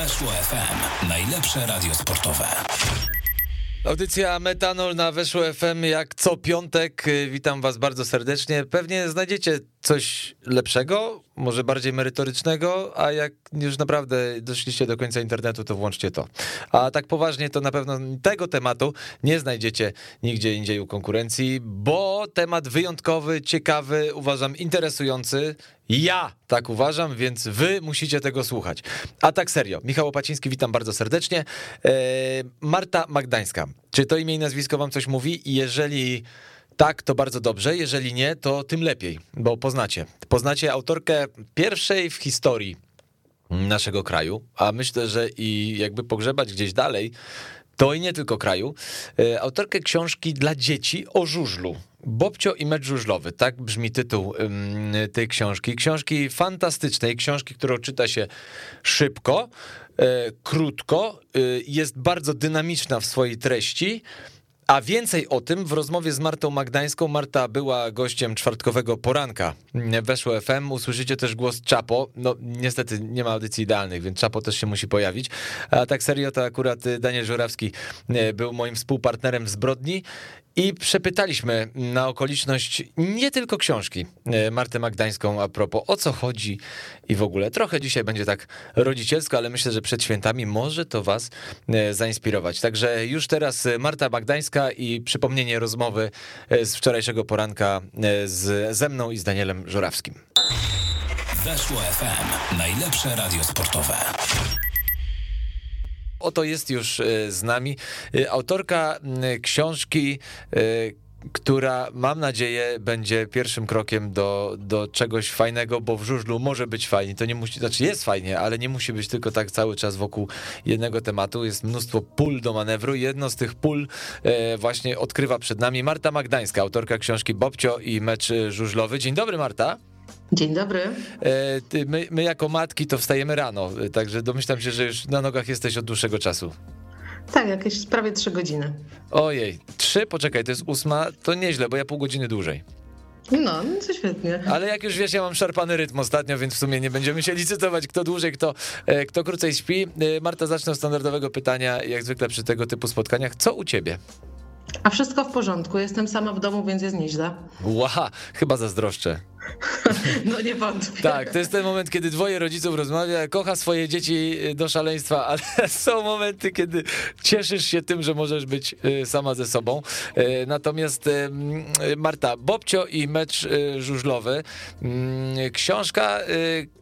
Weszło FM. Najlepsze radio sportowe. Audycja Metanol na Weszło FM jak co piątek. Witam was bardzo serdecznie. Pewnie znajdziecie coś lepszego, może bardziej merytorycznego, a jak już naprawdę doszliście do końca internetu, to włączcie to. A tak poważnie, to na pewno tego tematu nie znajdziecie nigdzie indziej u konkurencji, bo temat wyjątkowy, ciekawy, uważam interesujący. Ja tak uważam, więc wy musicie tego słuchać. A tak serio, Michał Opaciński, witam bardzo serdecznie. E, Marta Magdańska, czy to imię i nazwisko wam coś mówi? Jeżeli tak, to bardzo dobrze. Jeżeli nie, to tym lepiej, bo poznacie. Poznacie autorkę pierwszej w historii naszego kraju, a myślę, że i jakby pogrzebać gdzieś dalej, to i nie tylko kraju, e, autorkę książki dla dzieci o żużlu. Bobcio i mecz żużlowy, tak brzmi tytuł tej książki. Książki fantastycznej, książki, którą czyta się szybko, e, krótko, e, jest bardzo dynamiczna w swojej treści. A więcej o tym w rozmowie z Martą Magdańską. Marta była gościem czwartkowego poranka. Weszło FM, usłyszycie też głos Czapo. No niestety nie ma audycji idealnych, więc Czapo też się musi pojawić. A tak serio to akurat Daniel Żurawski e, był moim współpartnerem w Zbrodni i przepytaliśmy na okoliczność nie tylko książki e, Martę Magdańską a propos o co chodzi i w ogóle. Trochę dzisiaj będzie tak rodzicielsko, ale myślę, że przed świętami może to was e, zainspirować. Także już teraz Marta Magdańska i przypomnienie rozmowy e, z wczorajszego poranka z, ze mną i z Danielem Żurawskim. Weszło FM. Najlepsze radio sportowe. Oto jest już e, z nami e, autorka książki e, która mam nadzieję będzie pierwszym krokiem do, do czegoś fajnego, bo w żużlu może być fajnie. To nie musi, znaczy jest fajnie, ale nie musi być tylko tak cały czas wokół jednego tematu. Jest mnóstwo pól do manewru. Jedno z tych pól właśnie odkrywa przed nami Marta Magdańska, autorka książki Bobcio i mecz żużlowy. Dzień dobry, Marta. Dzień dobry. E, my, my, jako matki to wstajemy rano, e, także domyślam się, że już na nogach jesteś od dłuższego czasu. Tak, jakieś prawie trzy godziny. Ojej, trzy? Poczekaj, to jest ósma, to nieźle, bo ja pół godziny dłużej. No, no to świetnie. Ale jak już wiesz, ja mam szarpany rytm ostatnio, więc w sumie nie będziemy się licytować, kto dłużej, kto, e, kto krócej śpi. Marta, zacznę od standardowego pytania, jak zwykle przy tego typu spotkaniach. Co u ciebie? A wszystko w porządku. Jestem sama w domu, więc jest nieźle. Ła, chyba zazdroszczę. No nie wątpię. Tak, to jest ten moment, kiedy dwoje rodziców rozmawia, kocha swoje dzieci do szaleństwa, ale są momenty, kiedy cieszysz się tym, że możesz być y, sama ze sobą. Y, natomiast y, Marta, Bobcio i mecz żużlowy, mm, książka,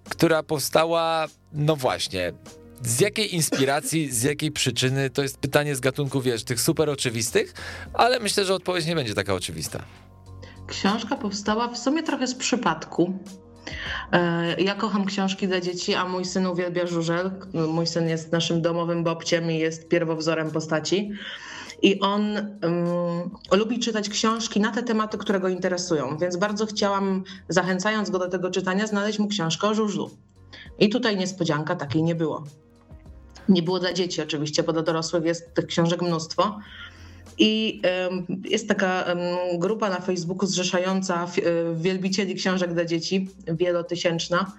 która powstała, no właśnie, z jakiej inspiracji, z jakiej przyczyny? To jest pytanie z gatunku, wiesz, tych super oczywistych, ale myślę, że odpowiedź nie będzie taka oczywista. Książka powstała w sumie trochę z przypadku. E, ja kocham książki dla dzieci, a mój syn uwielbia żużel. Mój syn jest naszym domowym babciem i jest pierwowzorem postaci. I on um, lubi czytać książki na te tematy, które go interesują, więc bardzo chciałam, zachęcając go do tego czytania, znaleźć mu książkę o żużlu. I tutaj niespodzianka takiej nie było. Nie było dla dzieci oczywiście, bo dla dorosłych jest tych książek mnóstwo. I jest taka grupa na Facebooku zrzeszająca e, wielbicieli książek dla dzieci, wielotysięczna.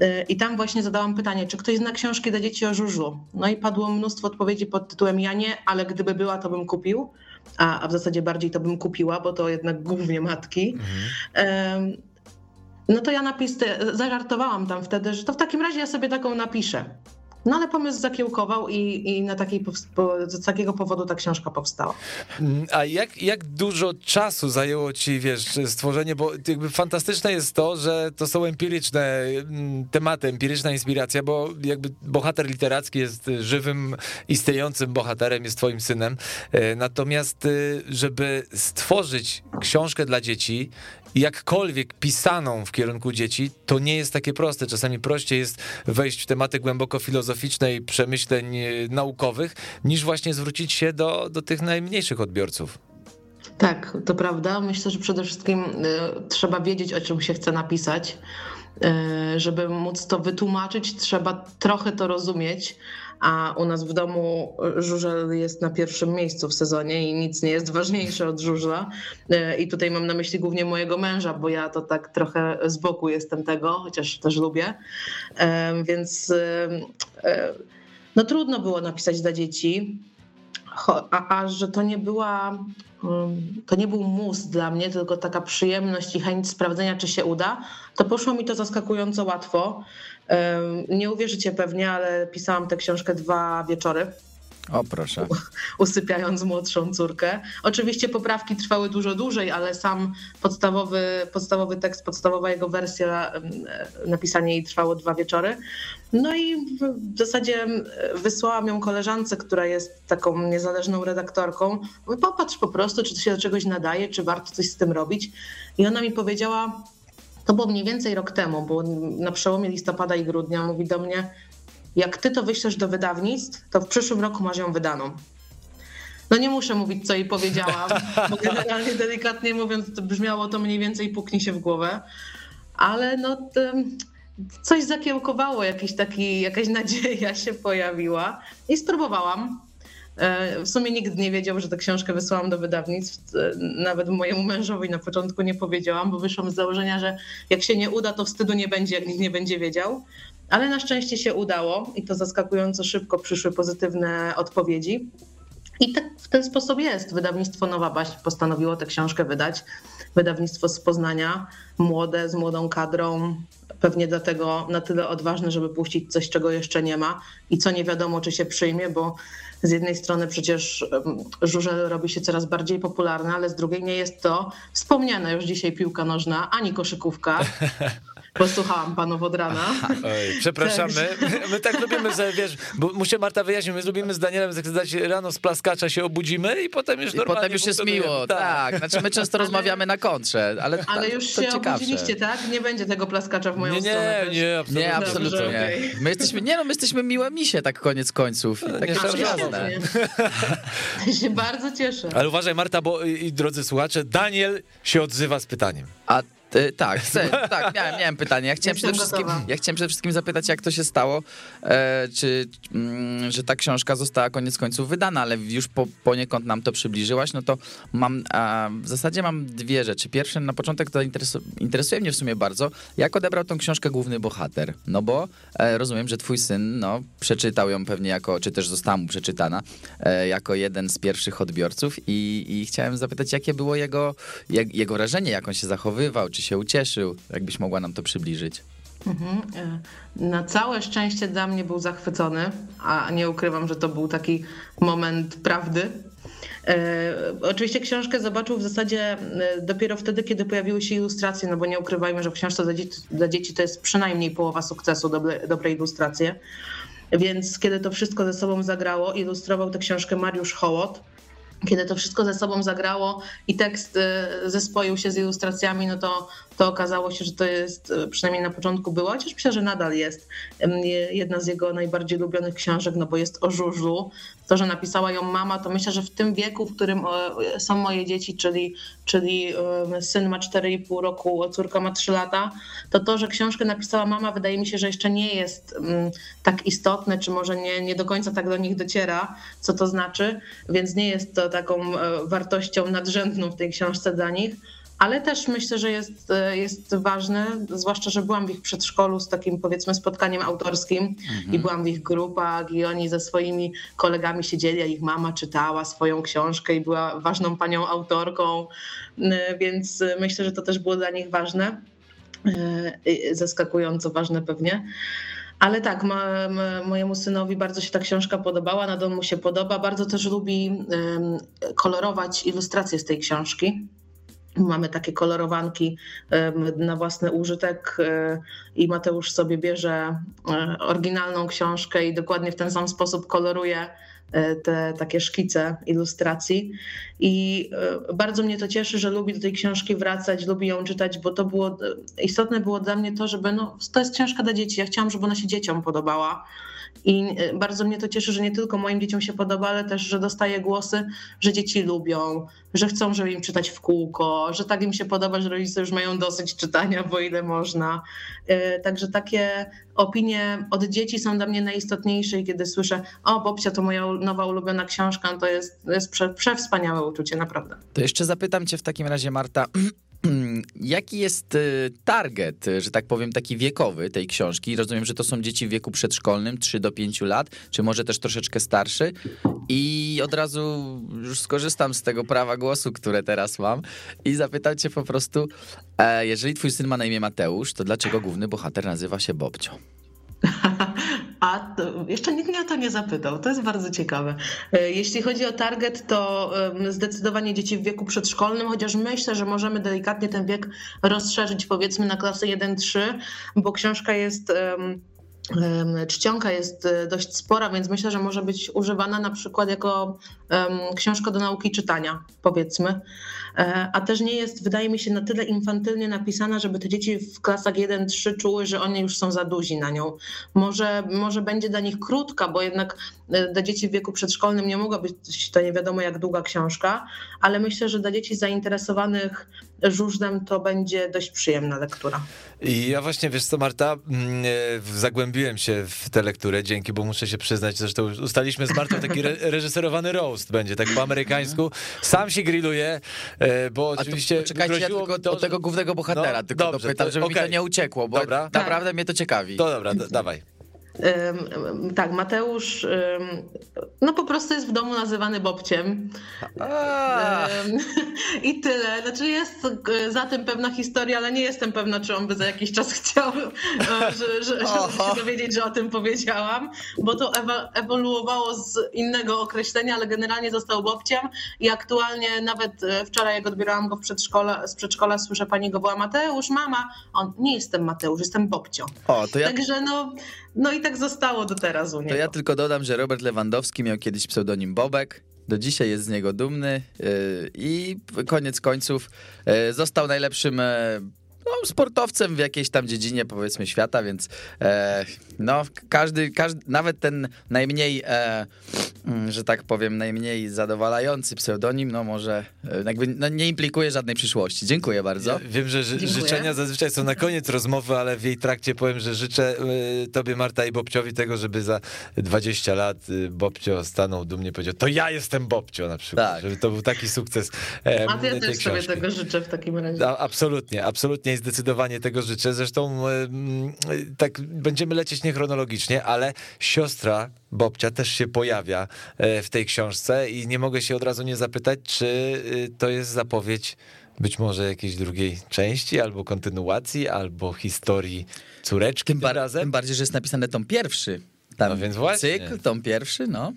E, I tam właśnie zadałam pytanie, czy ktoś zna książki dla dzieci o żużlu? No i padło mnóstwo odpowiedzi pod tytułem ja nie, ale gdyby była, to bym kupił. A, a w zasadzie bardziej to bym kupiła, bo to jednak głównie matki. Mhm. No to ja napis, zażartowałam tam wtedy, że to w takim razie ja sobie taką napiszę. No ale pomysł zakiełkował i, i na takiej, z takiego powodu ta książka powstała. Mm, a jak, jak dużo czasu zajęło ci, wiesz, stworzenie, bo jakby fantastyczne jest to, że to są empiryczne mm, tematy, empiryczna inspiracja, bo jakby bohater literacki jest żywym, istniejącym bohaterem, jest twoim synem. E, natomiast, y, żeby stworzyć książkę dla dzieci, jakkolwiek pisaną w kierunku dzieci, to nie jest takie proste. Czasami prościej jest wejść w tematy głęboko filozoficznej, przemyśleń e, naukowych, niż właśnie zwrócić się do, do tych najmniejszych odbiorców. Tak, to prawda. Myślę, że przede wszystkim e, trzeba wiedzieć, o czym się chce napisać. Żeby móc to wytłumaczyć, trzeba trochę to rozumieć a u nas w domu żużel jest na pierwszym miejscu w sezonie i nic nie jest ważniejsze od żużla. I tutaj mam na myśli głównie mojego męża, bo ja to tak trochę z boku jestem tego, chociaż też lubię. Więc no trudno było napisać dla dzieci, a, a że to nie była, to nie był mus dla mnie, tylko taka przyjemność i chęć sprawdzenia, czy się uda, to poszło mi to zaskakująco łatwo. Nie uwierzycie pewnie, ale pisałam tę książkę dwa wieczory. O proszę. Usypiając młodszą córkę. Oczywiście poprawki trwały dużo dłużej, ale sam podstawowy, podstawowy tekst, podstawowa jego wersja, napisanie jej trwało dwa wieczory. No i w zasadzie wysłałam ją koleżance, która jest taką niezależną redaktorką. Popatrz po prostu, czy to się do czegoś nadaje, czy warto coś z tym robić. I ona mi powiedziała, to było mniej więcej rok temu, bo na przełomie listopada i grudnia mówi do mnie, jak ty to wyślesz do wydawnictw, to w przyszłym roku masz ją wydaną. No nie muszę mówić, co jej powiedziałam, bo generalnie delikatnie mówiąc, to brzmiało to mniej więcej puknij się w głowę, ale no coś zakiełkowało, jakiś taki, jakaś nadzieja się pojawiła i spróbowałam. E, w sumie nikt nie wiedział, że tę książkę wysłałam do wydawnictw. E, nawet mojemu mężowi na początku nie powiedziałam, bo wyszłam z założenia, że jak się nie uda, to wstydu nie będzie, jak nikt nie będzie wiedział. Ale na szczęście się udało i to zaskakująco szybko przyszły pozytywne odpowiedzi. I tak w ten sposób jest. Wydawnictwo Nowa Baść postanowiło tę książkę wydać. Wydawnictwo z Poznania, młode, z młodą kadrą, pewnie dlatego na tyle odważne, żeby puścić coś, czego jeszcze nie ma i co nie wiadomo, czy się przyjmie, bo z jednej strony przecież żużel robi się coraz bardziej popularny, ale z drugiej nie jest to wspomniana już dzisiaj piłka nożna ani koszykówka. Posłuchałam panów od rana. Oj, przepraszamy. My, my, tak lubimy, że wiesz, bo muszę Marta wyjaśnić, my lubimy z Danielem zakładać rano z plaskacza się obudzimy i potem już I potem już jest miło, tak. tak. Znaczy my często ale, rozmawiamy na kontrze, ale Ale już to się ciekawsze. obudziliście, tak? Nie będzie tego plaskacza w moją nie, stronę. Nie, nie, absolutnie. Nie, absolutnie nie. My jesteśmy, nie no, my jesteśmy miłe misie, tak koniec końców. Takie przyjazne. Ja się bardzo cieszę. Ale uważaj Marta, bo i drodzy słuchacze, Daniel się odzywa z pytaniem. A tak, chcę, tak, miałem, miałem pytanie. Ja chciałem, przede wszystkim, ja chciałem przede wszystkim zapytać, jak to się stało, e, czy, mm, że ta książka została koniec końców wydana, ale już po, poniekąd nam to przybliżyłaś, no to mam, a, w zasadzie mam dwie rzeczy. Pierwsze, na początek to interesu, interesuje mnie w sumie bardzo, jak odebrał tą książkę główny bohater, no bo e, rozumiem, że twój syn, no, przeczytał ją pewnie jako, czy też została mu przeczytana, e, jako jeden z pierwszych odbiorców i, i chciałem zapytać, jakie było jego, jak, jego wrażenie, jak on się zachowywał, czy się ucieszył? Jakbyś mogła nam to przybliżyć? Mhm. E, na całe szczęście dla mnie był zachwycony, a nie ukrywam, że to był taki moment prawdy. E, oczywiście książkę zobaczył w zasadzie e, dopiero wtedy, kiedy pojawiły się ilustracje, no bo nie ukrywajmy, że w książce dla dzieci, dla dzieci to jest przynajmniej połowa sukcesu, dobre, dobre ilustracje. Więc kiedy to wszystko ze sobą zagrało, ilustrował tę książkę Mariusz Hołot, kiedy to wszystko ze sobą zagrało i tekst y, zespoił się z ilustracjami, no to, to okazało się, że to jest, y, przynajmniej na początku było, chociaż myślę, że nadal jest jedna z jego najbardziej lubionych książek, no bo jest o żużlu. To, że napisała ją mama, to myślę, że w tym wieku, w którym są moje dzieci, czyli, czyli syn ma 4,5 roku, córka ma 3 lata, to to, że książkę napisała mama, wydaje mi się, że jeszcze nie jest tak istotne, czy może nie, nie do końca tak do nich dociera, co to znaczy, więc nie jest to taką e, wartością nadrzędną w tej książce dla nich. Ale też myślę, że jest, e, jest ważne, zwłaszcza, że byłam w ich przedszkolu z takim powiedzmy spotkaniem autorskim mhm. i byłam w ich grupach i oni ze swoimi kolegami siedzieli, a ich mama czytała swoją książkę i była ważną panią autorką, e, więc myślę, że to też było dla nich ważne, zaskakująco ważne pewnie. Ale tak, ma, ma, mojemu synowi bardzo się ta książka podobała, na domu się podoba. Bardzo też lubi um, kolorować ilustracje z tej książki. Mamy takie kolorowanki na własny użytek um, i Mateusz sobie bierze e, oryginalną książkę i dokładnie w ten sam sposób koloruje e, te takie szkice ilustracji. I e, bardzo mnie to cieszy, że lubi do tej książki wracać, lubi ją czytać, bo to było istotne było dla mnie to, żeby no, to jest książka dla dzieci. Ja chciałam, żeby ona się dzieciom podobała. I bardzo mnie to cieszy, że nie tylko moim dzieciom się podoba, ale też, że dostaję głosy, że dzieci lubią, że chcą, żeby im czytać w kółko, że tak im się podoba, że rodzice już mają dosyć czytania, bo ile można. Także takie opinie od dzieci są dla mnie najistotniejsze i kiedy słyszę, o Bobcia to moja nowa ulubiona książka, to jest, jest prze, przewspaniałe uczucie, naprawdę. To jeszcze zapytam cię w takim razie, Marta, Jaki jest y, target, że tak powiem, taki wiekowy tej książki? Rozumiem, że to są dzieci w wieku przedszkolnym, 3 do 5 lat, czy może też troszeczkę starszy. I od razu już skorzystam z tego prawa głosu, które teraz mam i zapytam cię po prostu, e, jeżeli twój syn ma na imię Mateusz, to dlaczego główny bohater nazywa się Bobcio? A jeszcze nikt mnie o to nie zapytał. To jest bardzo ciekawe. E, jeśli chodzi o target, to zdecydowanie dzieci w wieku przedszkolnym, chociaż myślę, że możemy delikatnie ten wiek rozszerzyć powiedzmy na klasę 1-3, bo książka jest czcionka jest e, dość spora, więc myślę, że może być używana na przykład jako książka do nauki czytania, powiedzmy. E, a też nie jest, wydaje mi się, na tyle infantylnie napisana, żeby te dzieci w klasach 1-3 czuły, że oni już są za duzi na nią. Może, może będzie dla nich krótka, bo jednak e, dla dzieci w wieku przedszkolnym nie mogła być to nie wiadomo jak długa książka, ale myślę, że dla dzieci zainteresowanych żużlem to będzie dość przyjemna lektura. I ja właśnie, wiesz co Marta, mm, e, zagłębiłem się w tę lekturę, dzięki, bo muszę się przyznać, zresztą ustaliśmy z Martą taki re reżyserowany roast będzie, tak po amerykańsku. Sam się grilluje, bo oczywiście... Czekajcie, ja tylko to, tego głównego bohatera no, tylko dobrze, dopytam, żeby okay. mi to nie uciekło, bo dobra. naprawdę mnie to ciekawi. To dobra, dawaj. Tak, Mateusz no po prostu jest w domu nazywany Bobciem. I tyle. Znaczy jest e, za tym pewna historia, ale nie jestem pewna, czy on by za jakiś czas chciał, e, że, że, żeby się dowiedzieć, że o tym powiedziałam, bo to ewoluowało z innego określenia, ale generalnie został Bobciem i aktualnie nawet e, wczoraj jak odbierałam go w przedszkole, z przedszkola, słyszę pani go była Mateusz, mama. On, nie jestem Mateusz, jestem Bobcio. O, to ja... Także no no i tak zostało do teraz u niego. To ja tylko dodam, że Robert Lewandowski miał kiedyś pseudonim Bobek. Do dzisiaj jest z niego dumny yy, i koniec końców yy, został najlepszym yy, no, sportowcem w jakiejś tam dziedzinie, powiedzmy, świata, więc e, no, każdy, każdy, nawet ten najmniej, e, że tak powiem, najmniej zadowalający pseudonim, no może e, jakby no, nie implikuje żadnej przyszłości. Dziękuję bardzo. Ja wiem, że ży życzenia zazwyczaj są na koniec rozmowy, ale w jej trakcie powiem, że życzę y, tobie, Marta i Bobciowi tego, żeby za 20 lat y, Bobcio stanął dumnie powiedział, to ja jestem Bobcio na przykład, tak. żeby to był taki sukces. E, A ja też książki. sobie tego życzę w takim razie. A, absolutnie, absolutnie zdecydowanie tego życzę. Zresztą tak będziemy lecieć niechronologicznie, ale siostra Bobcia też się pojawia e, w tej książce i nie mogę się od razu nie zapytać, czy y, to jest zapowiedź być może jakiejś drugiej części, albo kontynuacji, albo historii córeczki tym, tym razem. Tym bardziej, że jest napisany tom pierwszy. Tam no więc właśnie. Cykl, tom pierwszy, no.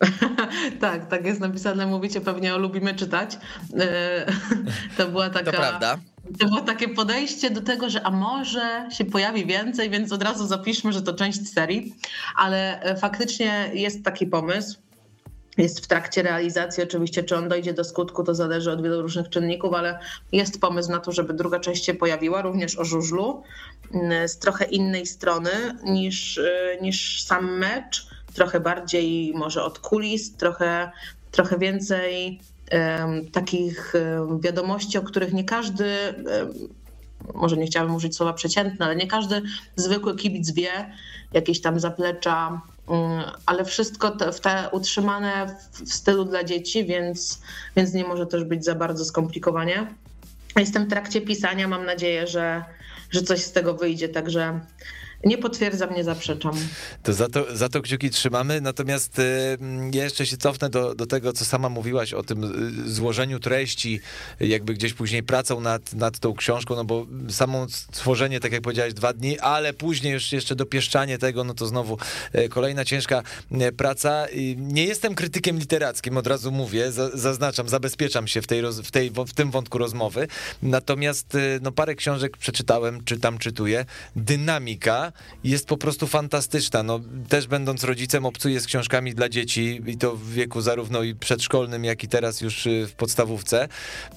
tak, tak jest napisane, mówicie pewnie o lubimy czytać. E, to była taka... To prawda. To było takie podejście do tego, że a może się pojawi więcej, więc od razu zapiszmy, że to część serii, ale e, faktycznie jest taki pomysł. Jest w trakcie realizacji, oczywiście, czy on dojdzie do skutku, to zależy od wielu różnych czynników, ale jest pomysł na to, żeby druga część się pojawiła, również o żużlu, z trochę innej strony niż, e, niż sam mecz, trochę bardziej może od kulis, trochę, trochę więcej takich wiadomości, o których nie każdy, może nie chciałabym użyć słowa przeciętne, ale nie każdy zwykły kibic wie, jakieś tam zaplecza, ale wszystko te, te utrzymane w stylu dla dzieci, więc, więc nie może też być za bardzo skomplikowanie. Jestem w trakcie pisania, mam nadzieję, że, że coś z tego wyjdzie, także nie potwierdzam, nie zaprzeczam. To za to, za to kciuki trzymamy, natomiast y, ja jeszcze się cofnę do, do tego, co sama mówiłaś o tym y, złożeniu treści, jakby gdzieś później pracą nad, nad tą książką, no bo samo stworzenie, tak jak powiedziałeś, dwa dni, ale później już jeszcze dopieszczanie tego, no to znowu y, kolejna ciężka praca. Nie jestem krytykiem literackim, od razu mówię, zaznaczam, zabezpieczam się w, tej, w, tej, w tym wątku rozmowy, natomiast no parę książek przeczytałem, czytam, czytuję. Dynamika jest po prostu fantastyczna. No, też będąc rodzicem obcuję z książkami dla dzieci i to w wieku zarówno i przedszkolnym, jak i teraz już y, w podstawówce.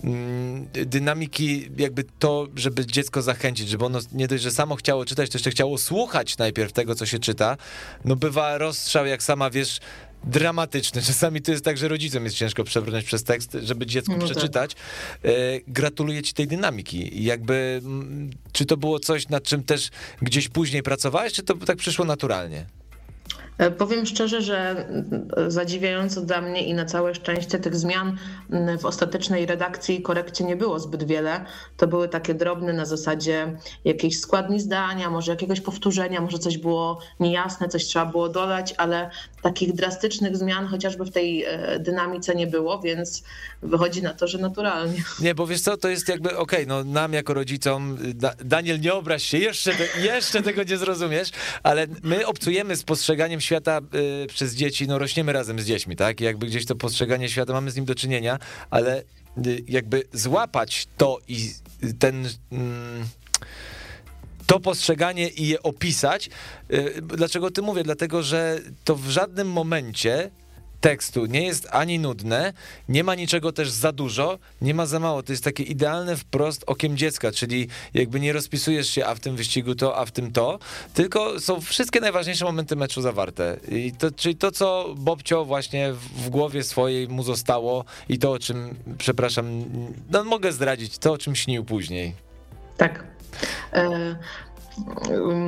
Mm, dynamiki, jakby to, żeby dziecko zachęcić, żeby ono nie dość, że samo chciało czytać, to jeszcze chciało słuchać najpierw tego, co się czyta. No bywa rozstrzał, jak sama wiesz, dramatyczny. Czasami to jest tak, że rodzicom jest ciężko przebrnąć przez tekst, żeby dziecku no tak. przeczytać. Tak. Gratuluję ci tej dynamiki. Jakby, czy to było coś, nad czym też gdzieś później pracowałeś, czy to tak przyszło naturalnie? E, powiem szczerze, że zadziwiająco dla mnie i na całe szczęście tych zmian w ostatecznej redakcji i korekcie nie było zbyt wiele. To były takie drobne na zasadzie jakiejś składni zdania, może jakiegoś powtórzenia, może coś było niejasne, coś trzeba było dodać, ale takich drastycznych zmian chociażby w tej e, dynamice nie było, więc wychodzi na to, że naturalnie. Nie, bo wiesz co, to jest jakby, okej, okay, no nam jako rodzicom, Daniel, nie obraź się, jeszcze, te, jeszcze tego nie zrozumiesz, ale my obcujemy z postrzeganiem świata y, przez dzieci, no rośniemy razem z dziećmi, tak? Jakby gdzieś to postrzeganie świata, mamy z nim do czynienia, ale y, jakby złapać to i ten... Mm, to postrzeganie i je opisać. Y, dlaczego ty mówię? Dlatego, że to w żadnym momencie tekstu nie jest ani nudne, nie ma niczego też za dużo, nie ma za mało. To jest takie idealne wprost okiem dziecka, czyli jakby nie rozpisujesz się, a w tym wyścigu to, a w tym to, tylko są wszystkie najważniejsze momenty meczu zawarte. I to, czyli to, co Bobcio właśnie w głowie swojej mu zostało i to, o czym, przepraszam, no mogę zdradzić, to, o czym śnił później. Tak. E,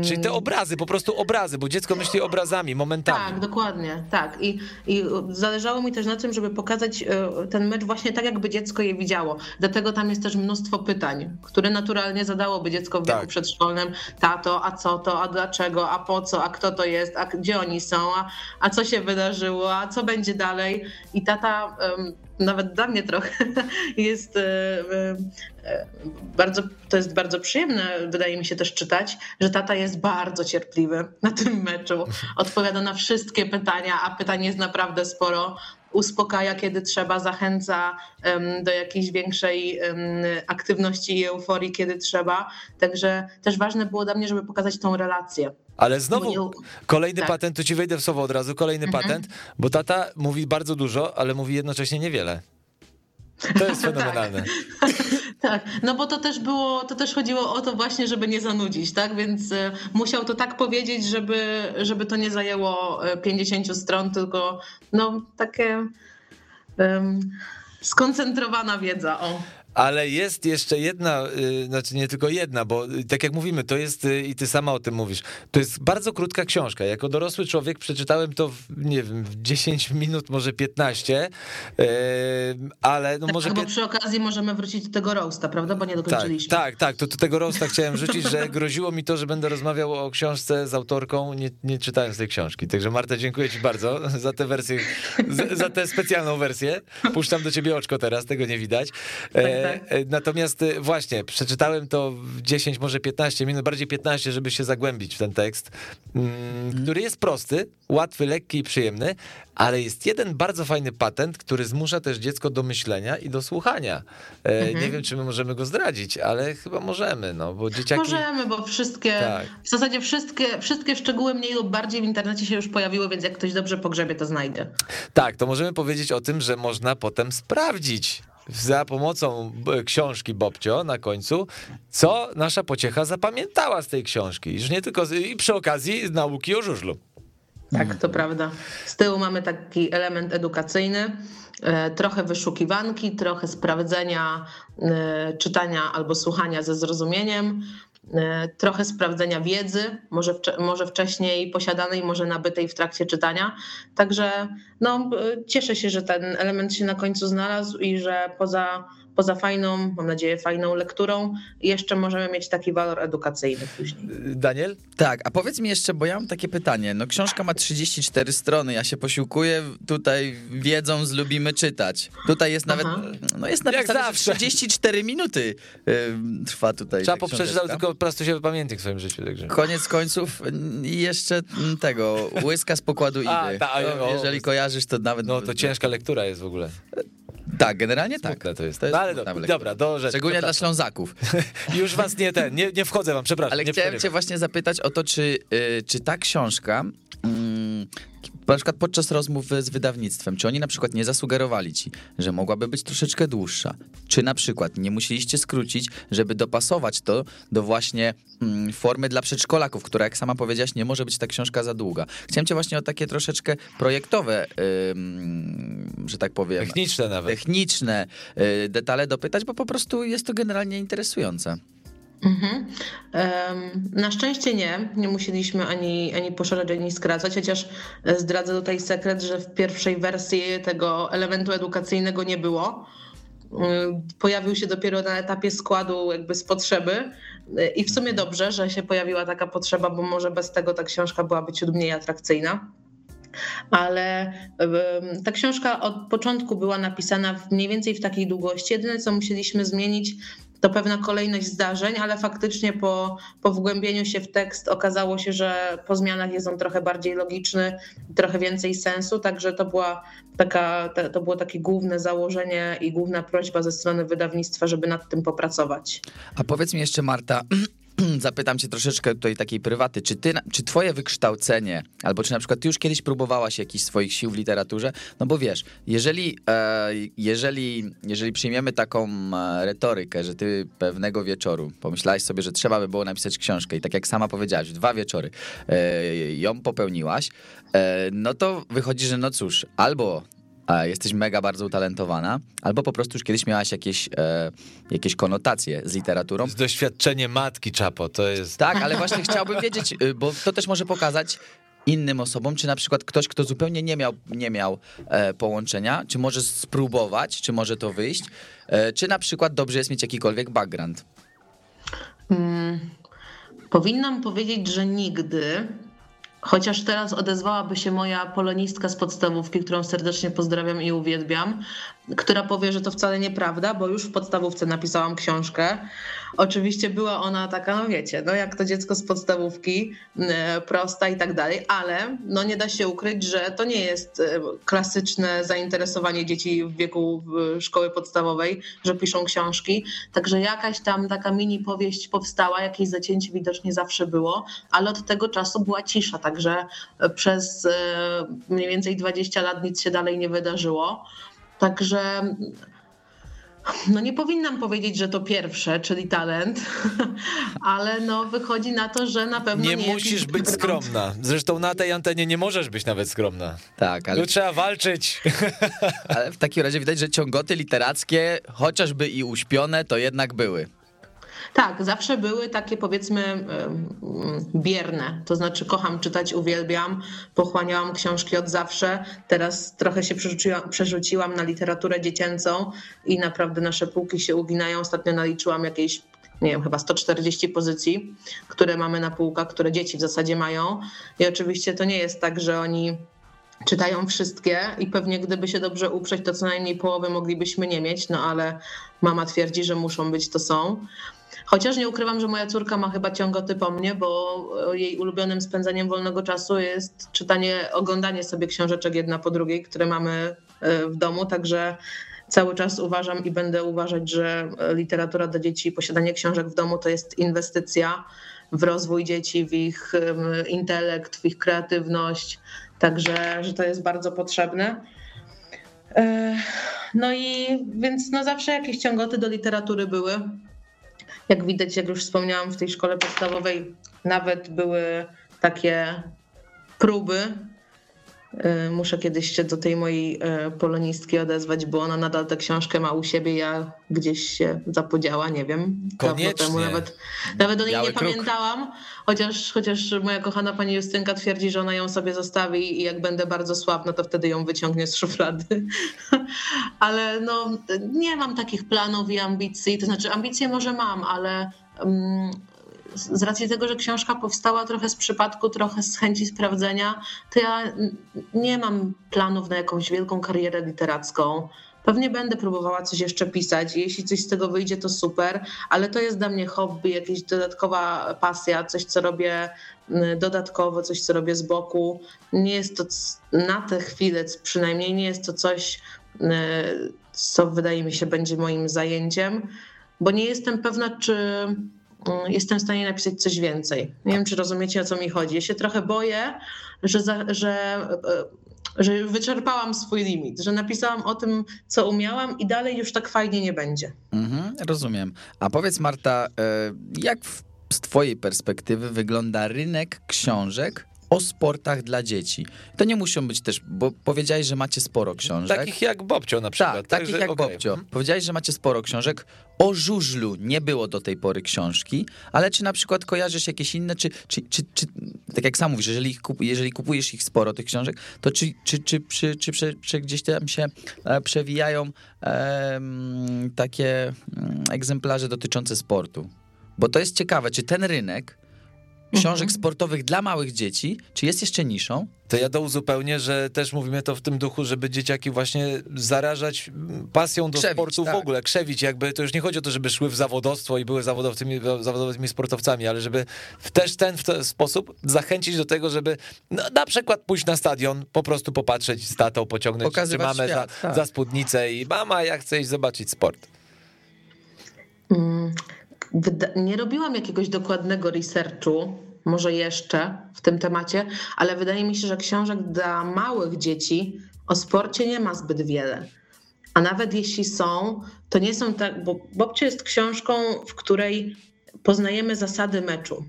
Czyli te obrazy, po prostu obrazy, bo dziecko myśli obrazami, momentami. Tak, dokładnie, tak. I, I zależało mi też na tym, żeby pokazać e, ten mecz właśnie tak, jakby dziecko je widziało. Dlatego tam jest też mnóstwo pytań, które naturalnie zadałoby dziecko w wieku tak. przedszkolnym. Tato, a co to, a dlaczego, a po co, a kto to jest, a gdzie oni są, a, a co się wydarzyło, a co będzie dalej. I tata nawet dla mnie trochę jest e, e, bardzo, to jest bardzo przyjemne, wydaje mi się też czytać, że tata jest bardzo cierpliwy na tym meczu. Odpowiada na wszystkie pytania, a pytań jest naprawdę sporo. Uspokaja, kiedy trzeba, zachęca do jakiejś większej aktywności i euforii, kiedy trzeba. Także też ważne było dla mnie, żeby pokazać tą relację ale znowu kolejny tak. patent, tu ci wejdę w słowo od razu, kolejny mhm. patent, bo tata mówi bardzo dużo, ale mówi jednocześnie niewiele. To jest fenomenalne. tak. Tak, no bo to też było, to też chodziło o to właśnie, żeby nie zanudzić, tak? Więc e, musiał to tak powiedzieć, żeby, żeby to nie zajęło 50 e, stron, tylko no takie um, skoncentrowana wiedza. O ale jest jeszcze jedna, y, znaczy nie tylko jedna, bo y, tak jak mówimy, to jest, y, i ty sama o tym mówisz, to jest bardzo krótka książka. Jako dorosły człowiek przeczytałem to, w, nie wiem, w 10 minut, może 15, ale no tak, może... Bo przy okazji możemy wrócić do tego roasta, prawda? Bo nie dokończyliśmy. Tak, tak, tak to do tego roasta chciałem rzucić, że groziło mi to, że będę rozmawiał o książce z autorką, nie, nie czytając tej książki. Także Marta, dziękuję ci bardzo za tę wersję, za tę specjalną wersję. Puszczam do ciebie oczko teraz, tego nie widać. Tak. E, natomiast e, właśnie, przeczytałem to w 10, może 15 minut, bardziej 15, żeby się zagłębić w ten tekst, mm, który jest prosty, łatwy, lekki i przyjemny, ale jest jeden bardzo fajny patent, który zmusza też dziecko do myślenia i do słuchania. E, mhm. Nie wiem, czy my możemy go zdradzić, ale chyba możemy, no bo dzieciaki... Możemy, bo wszystkie, tak. w zasadzie wszystkie, wszystkie szczegóły mniej lub bardziej w internecie się już pojawiły, więc jak ktoś dobrze pogrzebie, to znajdzie. Tak, to możemy powiedzieć o tym, że można potem sprawdzić, za pomocą książki Bobcio na końcu, co nasza pociecha zapamiętała z tej książki. Już nie tylko, z, i przy okazji nauki o żużlu. Tak, to prawda. Z tyłu mamy taki element edukacyjny, e, trochę wyszukiwanki, trochę sprawdzenia e, czytania albo słuchania ze zrozumieniem, E, trochę sprawdzenia wiedzy, może, może wcześniej posiadanej, może nabytej w trakcie czytania. Także no, e, cieszę się, że ten element się na końcu znalazł i że poza poza fajną, mam nadzieję, fajną lekturą, jeszcze możemy mieć taki walor edukacyjny później. Daniel? Tak, a powiedz mi jeszcze, bo ja mam takie pytanie. No książka ma 34 strony, ja się posiłkuję tutaj wiedzą z lubimy czytać. Tutaj jest nawet, Aha. no jest napisane, 34 minuty yy, trwa tutaj. Czapo przeczytał tylko się pamiętnik w swoim życiu. Także. Koniec końców jeszcze tego, łyska z pokładu Idy. Ta, no, jeżeli kojarzysz, to nawet... No to ciężka lektura jest w ogóle. Tak, generalnie tak. to jest. To jest no, ale do, dobra, do rzeczy. Szczególnie dla Ślązaków. Już was nie ten, nie, nie wchodzę wam, przepraszam. Ale chciałem cię właśnie zapytać o to, czy, yy, czy ta książka mm, na przykład podczas rozmów z wydawnictwem, czy oni na przykład nie zasugerowali ci, że mogłaby być troszeczkę dłuższa? Czy na przykład nie musieliście skrócić, żeby dopasować to do właśnie mm, formy dla przedszkolaków, która jak sama powiedziałaś, nie może być ta książka za długa. Chciałem cię właśnie o takie troszeczkę projektowe, yy, że tak powiem. Techniczne nawet. Techniczne yy, detale dopytać, bo po prostu jest to generalnie interesujące. Mhm. Na szczęście nie, nie musieliśmy ani, ani poszerzać, ani skracać, chociaż e, zdradzę tutaj sekret, że w pierwszej wersji tego elementu edukacyjnego nie było. E, pojawił się dopiero na etapie składu jakby z potrzeby e, i w sumie dobrze, że się pojawiła taka potrzeba, bo może bez tego ta książka byłaby ciut mniej atrakcyjna ale ta książka od początku była napisana mniej więcej w takiej długości. Jedyne, co musieliśmy zmienić, to pewna kolejność zdarzeń, ale faktycznie po, po wgłębieniu się w tekst okazało się, że po zmianach jest on trochę bardziej logiczny, trochę więcej sensu, także to, była taka, to było takie główne założenie i główna prośba ze strony wydawnictwa, żeby nad tym popracować. A powiedz mi jeszcze, Marta, zapytam cię troszeczkę tutaj takiej prywaty, czy ty, czy twoje wykształcenie, albo czy na przykład ty już kiedyś próbowałaś jakichś swoich sił w literaturze, no bo wiesz, jeżeli, e, jeżeli, jeżeli przyjmiemy taką e, retorykę, że ty pewnego wieczoru pomyślałaś sobie, że trzeba by było napisać książkę i tak jak sama powiedziałaś, dwa wieczory e, ją popełniłaś, no to wychodzi, że no cóż, albo jesteś mega bardzo utalentowana, albo po prostu już kiedyś miałaś jakieś, e, jakieś konotacje z literaturą. Z doświadczenie matki, Czapo, to jest... Tak, ale właśnie chciałbym wiedzieć, y, bo to też może pokazać innym osobom, czy na przykład ktoś, kto zupełnie nie miał, nie miał e, połączenia, czy może spróbować, czy może to wyjść, e, czy na przykład dobrze jest mieć jakikolwiek background? Hmm, powinnam powiedzieć, że nigdy, Chociaż teraz odezwałaby się moja polonistka z podstawówki, którą serdecznie pozdrawiam i uwielbiam, która powie, że to wcale nieprawda, bo już w podstawówce napisałam książkę. Oczywiście była ona taka, no wiecie, no jak to dziecko z podstawówki, e, prosta i tak dalej, ale no nie da się ukryć, że to nie jest e, klasyczne zainteresowanie dzieci w wieku szkoły podstawowej, że piszą książki. Także jakaś tam taka mini powieść powstała, jakieś zacięcie widocznie zawsze było, ale od tego czasu była cisza, także przez e, mniej więcej 20 lat nic się dalej nie wydarzyło. Także no nie powinnam powiedzieć, że to pierwsze, czyli talent, ale no wychodzi na to, że na pewno nie, nie musisz być skromna. Zresztą na tej antenie nie możesz być nawet skromna. Tak, ale... Tu trzeba walczyć. Ale w takim razie widać, że ciągoty literackie, chociażby i uśpione, to jednak były. Tak, zawsze były takie powiedzmy bierne, to znaczy kocham czytać, uwielbiam, pochłaniałam książki od zawsze, teraz trochę się przerzuciłam, przerzuciłam na literaturę dziecięcą i naprawdę nasze półki się uginają. Ostatnio naliczyłam jakieś nie wiem, chyba 140 pozycji, które mamy na półkach, które dzieci w zasadzie mają. I oczywiście to nie jest tak, że oni czytają wszystkie i pewnie gdyby się dobrze uprzeć, to co najmniej połowy moglibyśmy nie mieć, no ale mama twierdzi, że muszą być, to są. Chociaż nie ukrywam, że moja córka ma chyba ciągoty po mnie, bo jej ulubionym spędzeniem wolnego czasu jest czytanie, oglądanie sobie książeczek jedna po drugiej, które mamy e, w domu, także cały czas uważam i będę uważać, że literatura dla dzieci, posiadanie książek w domu to jest inwestycja w rozwój dzieci, w ich intelekt, w ich kreatywność, także że to jest bardzo potrzebne. E, no i więc no zawsze jakieś ciągoty do literatury były. Jak widać, jak już wspomniałam, w tej szkole podstawowej nawet były takie próby. Y, muszę kiedyś się do tej mojej y, polonistki odezwać, bo ona nadal tę książkę ma u siebie. Ja gdzieś się zapodziała, nie wiem. Koniecznie. Temu nawet, nawet o niej Biały nie kruk. pamiętałam, chociaż, chociaż moja kochana pani Justynka twierdzi, że ona ją sobie zostawi i jak będę bardzo sławna, to wtedy ją wyciągnie z szuflady. ale no, nie mam takich planów i ambicji. To znaczy, ambicje może mam, ale. Z racji tego, że książka powstała trochę z przypadku, trochę z chęci sprawdzenia, to ja nie mam planów na jakąś wielką karierę literacką. Pewnie będę próbowała coś jeszcze pisać. Jeśli coś z tego wyjdzie, to super, ale to jest dla mnie hobby, jakaś dodatkowa pasja, coś, co robię dodatkowo, coś, co robię z boku. Nie jest to na tę chwilę przynajmniej nie jest to coś, co wydaje mi się będzie moim zajęciem, bo nie jestem pewna, czy jestem w stanie napisać coś więcej. Nie wiem, czy rozumiecie, o co mi chodzi. Ja się trochę boję, że, za, że że wyczerpałam swój limit, że napisałam o tym, co umiałam i dalej już tak fajnie nie będzie. Mhm, rozumiem. A powiedz Marta, e, jak z twojej perspektywy wygląda rynek książek o sportach dla dzieci. To nie muszą być też, bo powiedziałeś, że macie sporo książek. Takich jak Bobcio na przykład. Tak, takich jak okay. Bobcio. Mhm. Powiedziałeś, że macie sporo książek. O żużlu nie było do tej pory książki, ale czy na przykład kojarzysz jakieś inne, czy, czy, czy, czy tak jak sam mówisz, jeżeli, kup, jeżeli kupujesz ich sporo, tych książek, to czy, czy, czy, czy, czy, czy, czy gdzieś tam się e, przewijają takie mm, egzemplarze dotyczące sportu? Bo to jest ciekawe, czy ten rynek książek mhm. sportowych dla małych dzieci, czy jest jeszcze niszą? To ja uzupełnię, że też mówimy to w tym duchu, żeby dzieciaki właśnie zarażać pasją do krzewić, sportu tak. w ogóle, krzewić jakby, to już nie chodzi o to, żeby szły w zawodowstwo i były zawodowcymi, zawodowymi sportowcami, ale żeby też ten w ten sposób zachęcić do tego, żeby no, na przykład pójść na stadion, po prostu popatrzeć z tatą, pociągnąć Pokazywać czy mamę świat, za, tak. za spódnicę i mama, ja chcę iść zobaczyć sport. Mm, nie robiłam jakiegoś dokładnego researchu, może jeszcze w tym temacie, ale wydaje mi się, że książek dla małych dzieci o sporcie nie ma zbyt wiele. A nawet jeśli są, to nie są tak, bo Bobcie jest książką, w której poznajemy zasady meczu.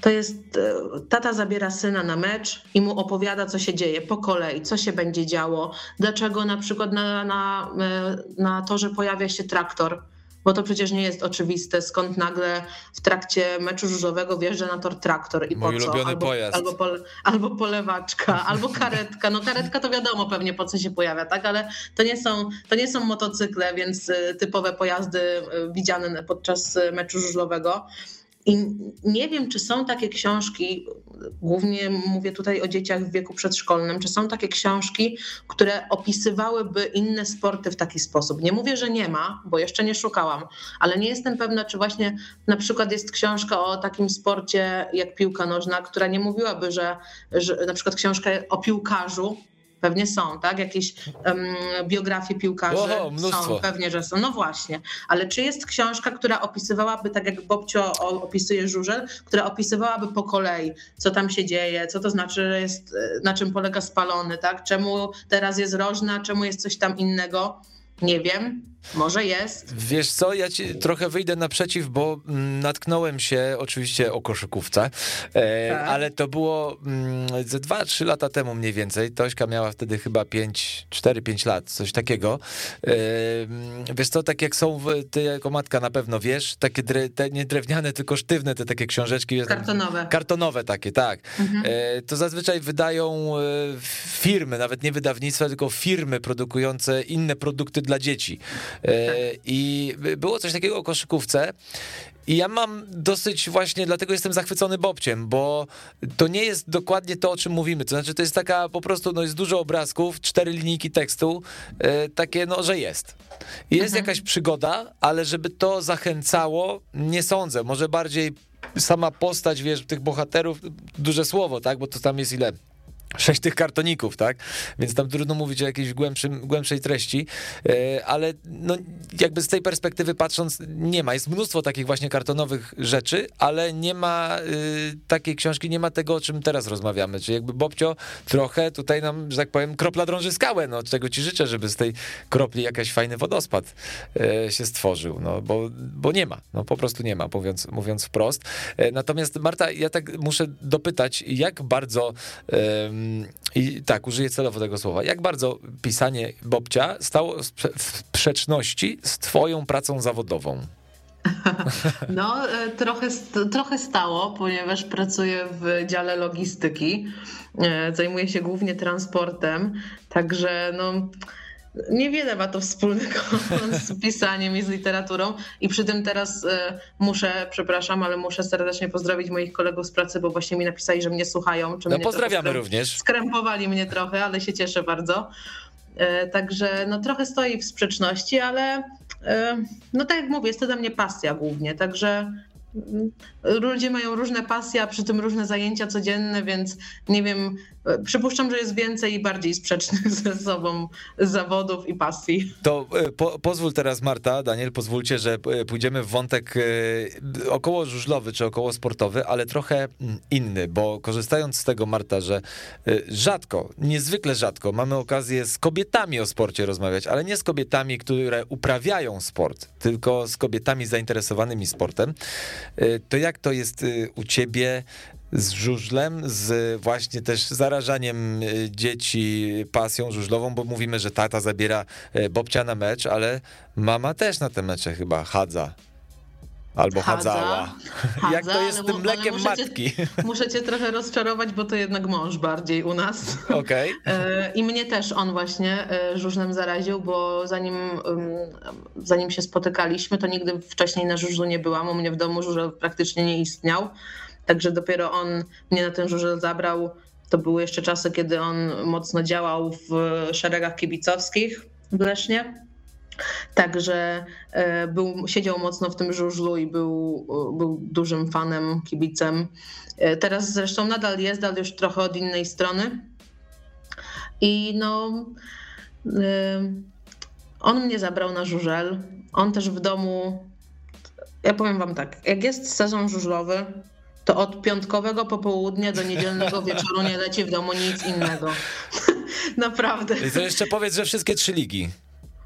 To jest, e, tata zabiera syna na mecz i mu opowiada, co się dzieje po kolei, co się będzie działo, dlaczego na przykład na, na, e, na torze pojawia się traktor, bo to przecież nie jest oczywiste, skąd nagle w trakcie meczu żużlowego wjeżdża na tor traktor i Mój po co? Albo, pojazd. Albo, pole, albo polewaczka, albo karetka. No karetka to wiadomo pewnie po co się pojawia, tak? Ale to nie są, to nie są motocykle, więc y, typowe pojazdy y, widziane podczas y, meczu żużlowego. I nie wiem, czy są takie książki, głównie mówię tutaj o dzieciach w wieku przedszkolnym, czy są takie książki, które opisywałyby inne sporty w taki sposób. Nie mówię, że nie ma, bo jeszcze nie szukałam, ale nie jestem pewna, czy właśnie na przykład jest książka o takim sporcie jak piłka nożna, która nie mówiłaby, że, że na przykład książka o piłkarzu, Pewnie są, tak? Jakieś um, biografie piłkarzy Oho, mnóstwo. są, pewnie, że są. No właśnie. Ale czy jest książka, która opisywałaby, tak jak Bobcio opisuje Żużel, która opisywałaby po kolei, co tam się dzieje, co to znaczy, że jest, na czym polega spalony, tak? Czemu teraz jest rożna, czemu jest coś tam innego? Nie wiem. Może jest. Wiesz co, ja ci trochę wyjdę naprzeciw, bo mm, natknąłem się oczywiście o koszykówce, e, tak. ale to było mm, ze 2-3 lata temu mniej więcej. Tośka miała wtedy chyba 5, 4-5 lat, coś takiego. E, mm, wiesz co, tak jak są, ty jako matka na pewno wiesz, takie dre, te, nie drewniane, tylko sztywne te takie książeczki. Kartonowe. Kartonowe takie, tak. Mhm. E, to zazwyczaj wydają firmy, nawet nie wydawnictwa, tylko firmy produkujące inne produkty dla dzieci. E, I było coś takiego o koszykówce. I ja mam dosyć właśnie, dlatego jestem zachwycony Bobciem, bo to nie jest dokładnie to, o czym mówimy. To znaczy, to jest taka po prostu, no jest dużo obrazków, cztery linijki tekstu, e, takie, no, że jest. Jest mhm. jakaś przygoda, ale żeby to zachęcało, nie sądzę. Może bardziej sama postać, wiesz, tych bohaterów, duże słowo, tak, bo to tam jest ile? Sześć tych kartoników, tak? Więc tam trudno mówić o jakiejś głębszym, głębszej treści, e, ale no, jakby z tej perspektywy patrząc, nie ma. Jest mnóstwo takich właśnie kartonowych rzeczy, ale nie ma y, takiej książki, nie ma tego, o czym teraz rozmawiamy. Czyli jakby Bobcio trochę tutaj nam, że tak powiem, kropla drąży skałę, no czego ci życzę, żeby z tej kropli jakiś fajny wodospad e, się stworzył, no bo, bo nie ma, no po prostu nie ma, mówiąc, mówiąc wprost. Natomiast Marta, ja tak muszę dopytać, jak bardzo i tak, użyję celowo tego słowa. Jak bardzo pisanie Bobcia stało w sprzeczności z twoją pracą zawodową? No, e, trochę, trochę stało, ponieważ pracuję w dziale logistyki. E, zajmuję się głównie transportem, także no Niewiele ma to wspólnego z pisaniem i z literaturą i przy tym teraz e, muszę, przepraszam, ale muszę serdecznie pozdrowić moich kolegów z pracy, bo właśnie mi napisali, że mnie słuchają. no pozdrawiamy skręp- również. Skrępowali mnie trochę, ale się cieszę bardzo. E, także no trochę stoi w sprzeczności, ale e, no tak jak mówię, jest to dla mnie pasja głównie, także mm, ludzie mają różne pasje, a przy tym różne zajęcia codzienne, więc nie wiem, przypuszczam, że jest więcej i bardziej sprzecznych ze sobą zawodów i pasji. To e, po, pozwól teraz Marta, Daniel, pozwólcie, że e, pójdziemy w wątek około żużlowy czy około sportowy, ale trochę mm, inny, bo korzystając z tego Marta, że rzadko, niezwykle rzadko mamy okazję z kobietami o sporcie rozmawiać, ale nie z kobietami, które uprawiają sport, tylko z kobietami zainteresowanymi sportem, to jak to jest u ciebie? Z żużlem, z właśnie też zarażaniem y, dzieci pasją żużlową, bo mówimy, że tata zabiera y, Bobcia na mecz, ale mama też na te mecze chyba chadza. Albo Hadza, chadzała. Hadza, Jak to jest z tym mlekiem muszę matki? Cię, muszę cię trochę rozczarować, bo to jednak mąż bardziej u nas. Okej. Okay. I mnie też on właśnie e, żużlem zaraził, bo zanim, zanim się spotykaliśmy, to nigdy wcześniej na żużlu nie byłam. U mnie w domu żużel praktycznie nie istniał. Także dopiero on mnie na ten żużel zabrał. To były jeszcze czasy, kiedy on mocno działał w szeregach kibicowskich w Lesznie. Także e, był, siedział mocno w tym żużlu i był, był dużym fanem, kibicem. E, teraz zresztą nadal jest, ale już trochę od innej strony. I no, e, on mnie zabrał na żużel. On też w domu. Ja powiem wam tak, jak jest sezon żużlowy, to od piątkowego popołudnia do niedzielnego wieczoru nie leci w domu nic innego. Naprawdę. I to jeszcze powiedz, że wszystkie trzy ligi.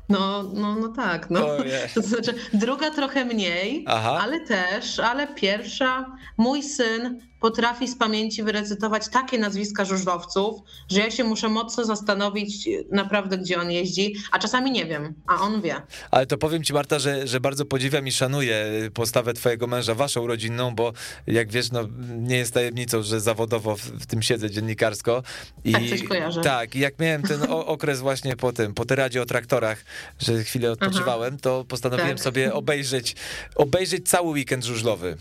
No, no, no tak. No. To znaczy, druga trochę mniej, Aha. ale też, ale pierwsza. Mój syn potrafi z pamięci wyrecytować takie nazwiska żużlowców, że ja się muszę mocno zastanowić naprawdę, gdzie on jeździ, a czasami nie wiem, a on wie. Ale to powiem ci, Marta, że, że bardzo podziwiam i szanuję postawę twojego męża, waszą rodzinną, bo jak wiesz, no, nie jest tajemnicą, że zawodowo w, tym siedzę dziennikarsko. I, tak, coś kojarzę. Tak, i jak miałem ten okres właśnie po tym, po teradzie o traktorach, że chwilę odpoczywałem, Aha. to postanowiłem tak. sobie obejrzeć, obejrzeć cały weekend żużlowy.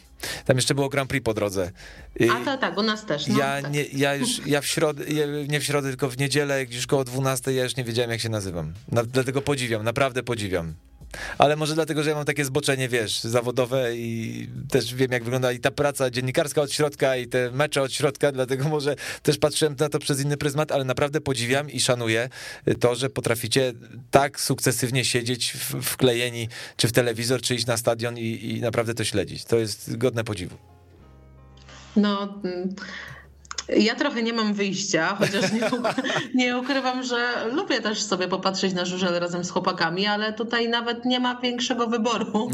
Tam jeszcze było Grand Prix po drodze. A to tak, u nas też. No, ja, tak. nie, ja już, ja w środę, nie w środę, tylko w niedzielę, już koło 12, ja już nie wiedziałem, jak się nazywam. Na, dlatego podziwiam, naprawdę podziwiam. Ale może dlatego, że ja mam takie zboczenie, wiesz, zawodowe i też wiem, jak wygląda i ta praca dziennikarska od środka i te mecze od środka, dlatego może też patrzyłem na to przez inny pryzmat, ale naprawdę podziwiam i szanuję to, że potraficie tak sukcesywnie siedzieć wklejeni czy w telewizor, czy iść na stadion i, i naprawdę to śledzić. To jest godne podziwu. No, ja trochę nie mam wyjścia, chociaż nie, nie, ukrywam, że lubię też sobie popatrzeć na żużel razem z chłopakami, ale tutaj nawet nie ma większego wyboru.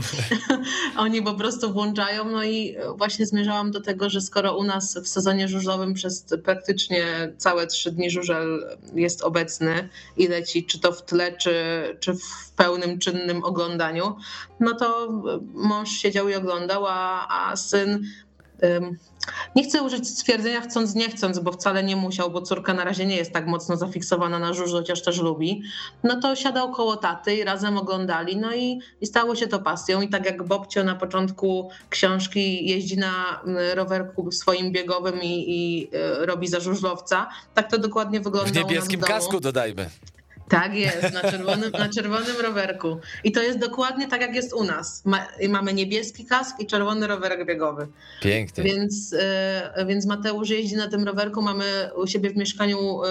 Oni po prostu włączają, no i właśnie zmierzałam do tego, że skoro u nas w sezonie żużlowym przez praktycznie całe trzy dni żużel jest obecny i leci czy to w tle, czy, czy w pełnym, czynnym oglądaniu, no to mąż siedział i oglądał, a, a syn nie chcę użyć stwierdzenia chcąc, nie chcąc, bo wcale nie musiał, bo córka na razie nie jest tak mocno zafiksowana na żużlu, chociaż też lubi. No to siadał koło taty i razem oglądali, no i, i stało się to pasją. I tak jak Bobcio na początku książki jeździ na rowerku swoim biegowym i, i e, robi za żużlowca, tak to dokładnie wygląda W niebieskim kasku dodajmy. Tak jest, na czerwonym, na czerwonym rowerku. I to jest dokładnie tak, jak jest u nas. Ma, mamy niebieski kask i czerwony rowerek biegowy. Pięknie. Więc, y, więc Mateusz jeździ na tym rowerku. Mamy u siebie w mieszkaniu y,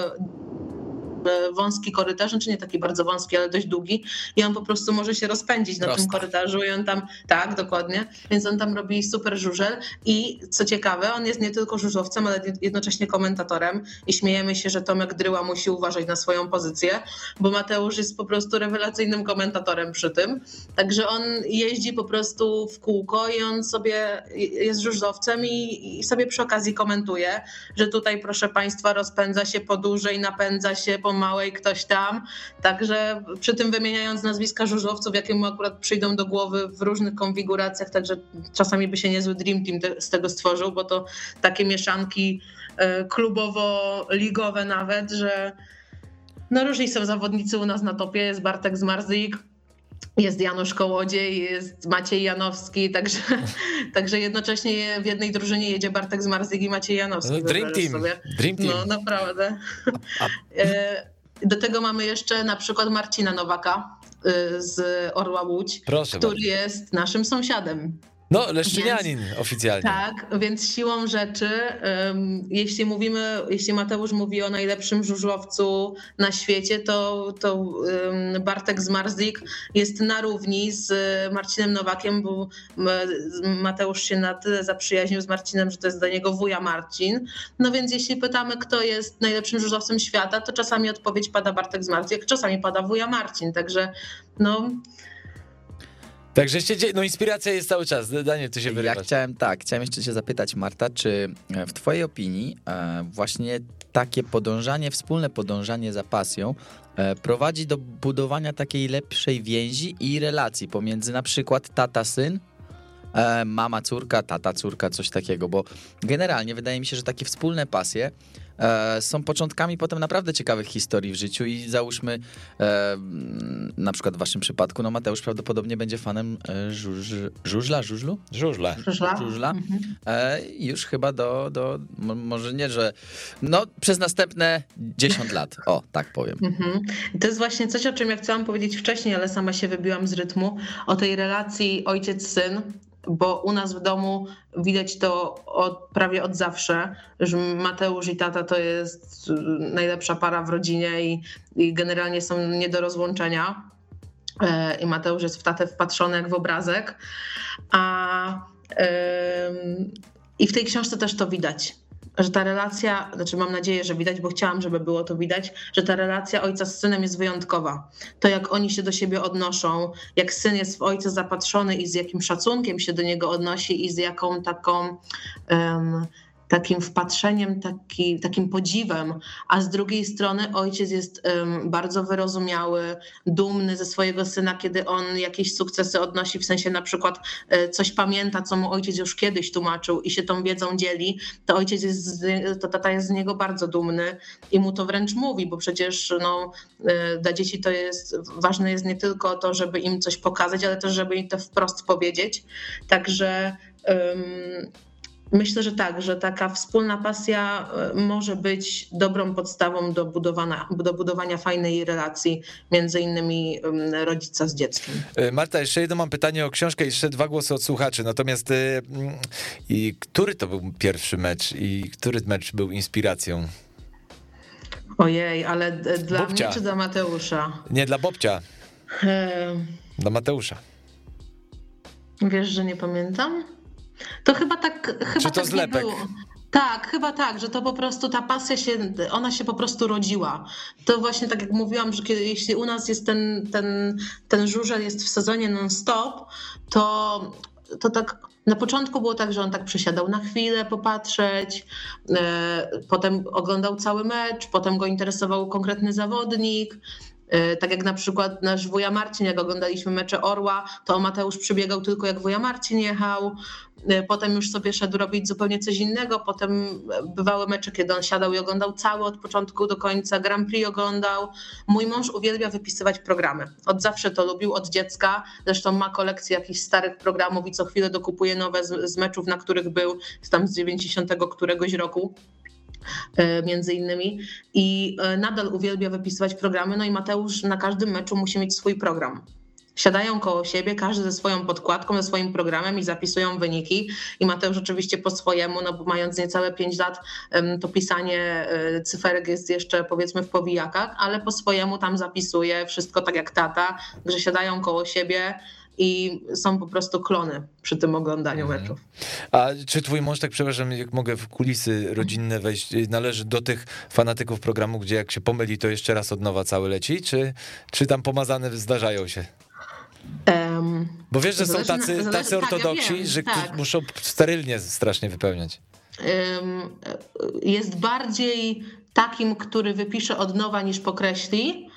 wąski korytarz, znaczy nie taki bardzo wąski, ale dość długi. I on po prostu może się rozpędzić na tym korytarzu i on tam, tak, dokładnie, więc on tam robi super żużel i co ciekawe, on jest nie tylko żużlowcem, ale jednocześnie komentatorem. I śmiejemy się, że Tomek Dryła musi uważać na swoją pozycję, bo Mateusz jest po prostu rewelacyjnym komentatorem przy tym, także on jeździ po prostu w kółko i on sobie jest żużlowcem i, i sobie przy okazji komentuje, że tutaj proszę Państwa rozpędza się po dłużej, napędza się po małej ktoś tam. Także przy tym wymieniając nazwiska żużlowców, jakie mu akurat przyjdą do głowy w różnych konfiguracjach, także czasami by się niezły Dream Team te, z tego stworzył, bo to takie mieszanki e, klubowo-ligowe nawet, że no różni są zawodnicy u nas na topie. Jest Bartek Zmarzyk, jest Janusz Kołodziej, jest Maciej Janowski, także, także jednocześnie w jednej drużynie jedzie Bartek Zmarzyk i Maciej Janowski. No, dream, team. Sobie. dream Team. No naprawdę. E, do tego mamy jeszcze na przykład Marcina Nowaka y, z Orła Łódź, Proszę który bardzo. jest naszym sąsiadem. No, Leszczynianin więc, oficjalnie. Tak, więc siłą rzeczy, um, jeśli mówimy, jeśli Mateusz mówi o najlepszym żużlowcu na świecie, to, to um, Bartek Zmarzlik jest na równi z Marcinem Nowakiem, bo Mateusz się na tyle zaprzyjaźnił z Marcinem, że to jest dla niego wuja Marcin. No więc jeśli pytamy, kto jest najlepszym żużlowcem świata, to czasami odpowiedź pada Bartek Zmarzlik, czasami pada wuja Marcin, także no Także się dzieje, no inspiracja jest cały czas. Daniel, ty się wyrywasz. Ja chciałem, tak, chciałem jeszcze cię zapytać, Marta, czy e, w twojej opinii e, właśnie takie podążanie, wspólne podążanie za pasją e, prowadzi do budowania takiej lepszej więzi i relacji pomiędzy na przykład tata-syn, mama, córka, tata, córka, coś takiego, bo generalnie wydaje mi się, że takie wspólne pasje E, są początkami potem naprawdę ciekawych historii w życiu i załóżmy e, na przykład w waszym przypadku, no Mateusz prawdopodobnie będzie fanem e, żuż, żużla, żużlu? Żużla. Żużla. żużla. Mhm. Już chyba do, do, może nie, że no przez następne 10 lat, o tak powiem. Mhm. To jest właśnie coś, o czym ja chciałam powiedzieć wcześniej, ale sama się wybiłam z rytmu, o tej relacji ojciec-syn, bo u nas w domu widać to od, prawie od zawsze, że Mateusz i tata to jest najlepsza para w rodzinie i, i generalnie są nie do rozłączenia. E, I Mateusz jest w tatę wpatrzony jak w obrazek. A, I w tej książce też to widać że ta relacja, znaczy mam nadzieję, że widać, bo chciałam, żeby było to widać, że ta relacja ojca z synem jest wyjątkowa. To jak oni się do siebie odnoszą, jak syn jest w ojca zapatrzony i z jakim szacunkiem się do niego odnosi i z jaką taką. Takim wpatrzeniem, taki, takim podziwem, a z drugiej strony ojciec jest bardzo wyrozumiały, dumny ze swojego syna, kiedy on jakieś sukcesy odnosi, w sensie na przykład e, coś pamięta, co mu ojciec już kiedyś tłumaczył i się tą wiedzą dzieli, to ojciec jest, to tata jest z niego bardzo dumny i mu to wręcz mówi, bo przecież no, e, dla dzieci to jest, ważne jest nie tylko to, żeby im coś pokazać, ale też, żeby im to wprost powiedzieć. Także um, Myślę, że tak, że taka wspólna pasja e, może być dobrą podstawą do budowania, do budowania fajnej relacji między innymi rodzica z dzieckiem. E, Marta, jeszcze jedno mam pytanie o książkę i jeszcze dwa głosy od słuchaczy. Natomiast e, i który to był pierwszy mecz i który mecz był inspiracją? Ojej, ale dla Bobcia. mnie czy dla Mateusza? Nie, dla Bobcia. Dla Mateusza. Wiesz, że nie pamiętam? To chyba tak, chyba Czy to tak zlepek? było. Tak, chyba tak, że to po prostu ta pasja się, ona się po prostu rodziła. To właśnie tak jak mówiłam, że kiedy, jeśli u nas jest ten, ten, ten żużel jest w sezonie non-stop, to, to tak na początku było tak, że on tak przysiadał na chwilę popatrzeć, e, potem oglądał cały mecz, potem go interesował konkretny zawodnik, E, tak jak na przykład nasz wuja Marcin, jak oglądaliśmy mecze Orła, to Mateusz przybiegał tylko jak wuja Marcin jechał, potem już sobie szedł robić zupełnie coś innego, potem bywały mecze, kiedy on siadał i oglądał cały od początku do końca, Grand Prix oglądał. Mój mąż uwielbia wypisywać programy. Od zawsze to lubił, od dziecka, zresztą ma kolekcję jakichś starych programów i co chwilę dokupuje nowe z, z meczów, na których był, tam z 90 któregoś roku. E, między innymi i e, nadal uwielbia wypisywać programy. No i Mateusz na każdym meczu musi mieć swój program. Siadają koło siebie, każdy ze swoją podkładką, ze swoim programem i zapisują wyniki. I Mateusz oczywiście po swojemu, no bo mając niecałe 5 lat, to pisanie e, cyferek jest jeszcze powiedzmy w powijakach, ale po swojemu tam zapisuje wszystko tak jak tata, że siadają koło siebie, i są po prostu klony przy tym oglądaniu mhm. meczów. A czy twój mąż, tak przepraszam, jak mogę w kulisy rodzinne wejść, należy do tych fanatyków programu, gdzie jak się pomyli, to jeszcze raz od nowa cały leci, czy, czy tam pomazane zdarzają się? Um, Bo wiesz, że są tacy, tacy tak, ortodoksi, tak, ja że tak. muszą sterylnie strasznie wypełniać. Um, jest bardziej takim, który wypisze od nowa niż pokreśli,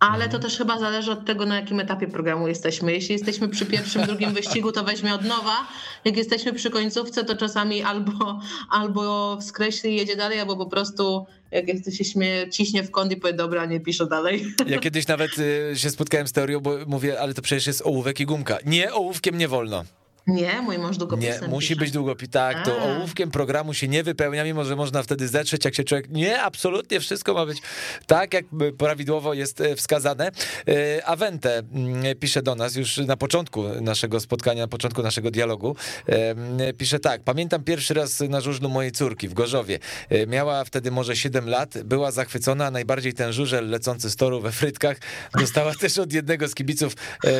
ale to mhm. też chyba zależy od tego, na jakim etapie programu jesteśmy. Jeśli jesteśmy przy pierwszym, drugim wyścigu, to weźmie od nowa. Jak jesteśmy przy końcówce, to czasami albo, albo skreśli i jedzie dalej, albo po prostu jak się śmieje, ciśnie w kąt i powie, dobra, nie piszę dalej. Ja kiedyś nawet y, się spotkałem z teorią, bo mówię, ale to przecież jest ołówek i gumka. Nie, ołówkiem nie wolno. Nie, mój mąż długopisem Nie, musi pisze. być długopis. Tak, to A. ołówkiem programu się nie wypełnia, mimo że można wtedy zetrzeć, jak się człowiek... Nie, absolutnie wszystko ma być tak, jak prawidłowo jest e, wskazane. E, Avente mm, pisze do nas już na początku naszego spotkania, na początku naszego dialogu. E, mm, Pisze tak, pamiętam pierwszy raz na żużlu mojej córki w Gorzowie. Miała wtedy może 7 lat, była zachwycona, a najbardziej ten żużel lecący z toru we frytkach. Dostała też od jednego z kibiców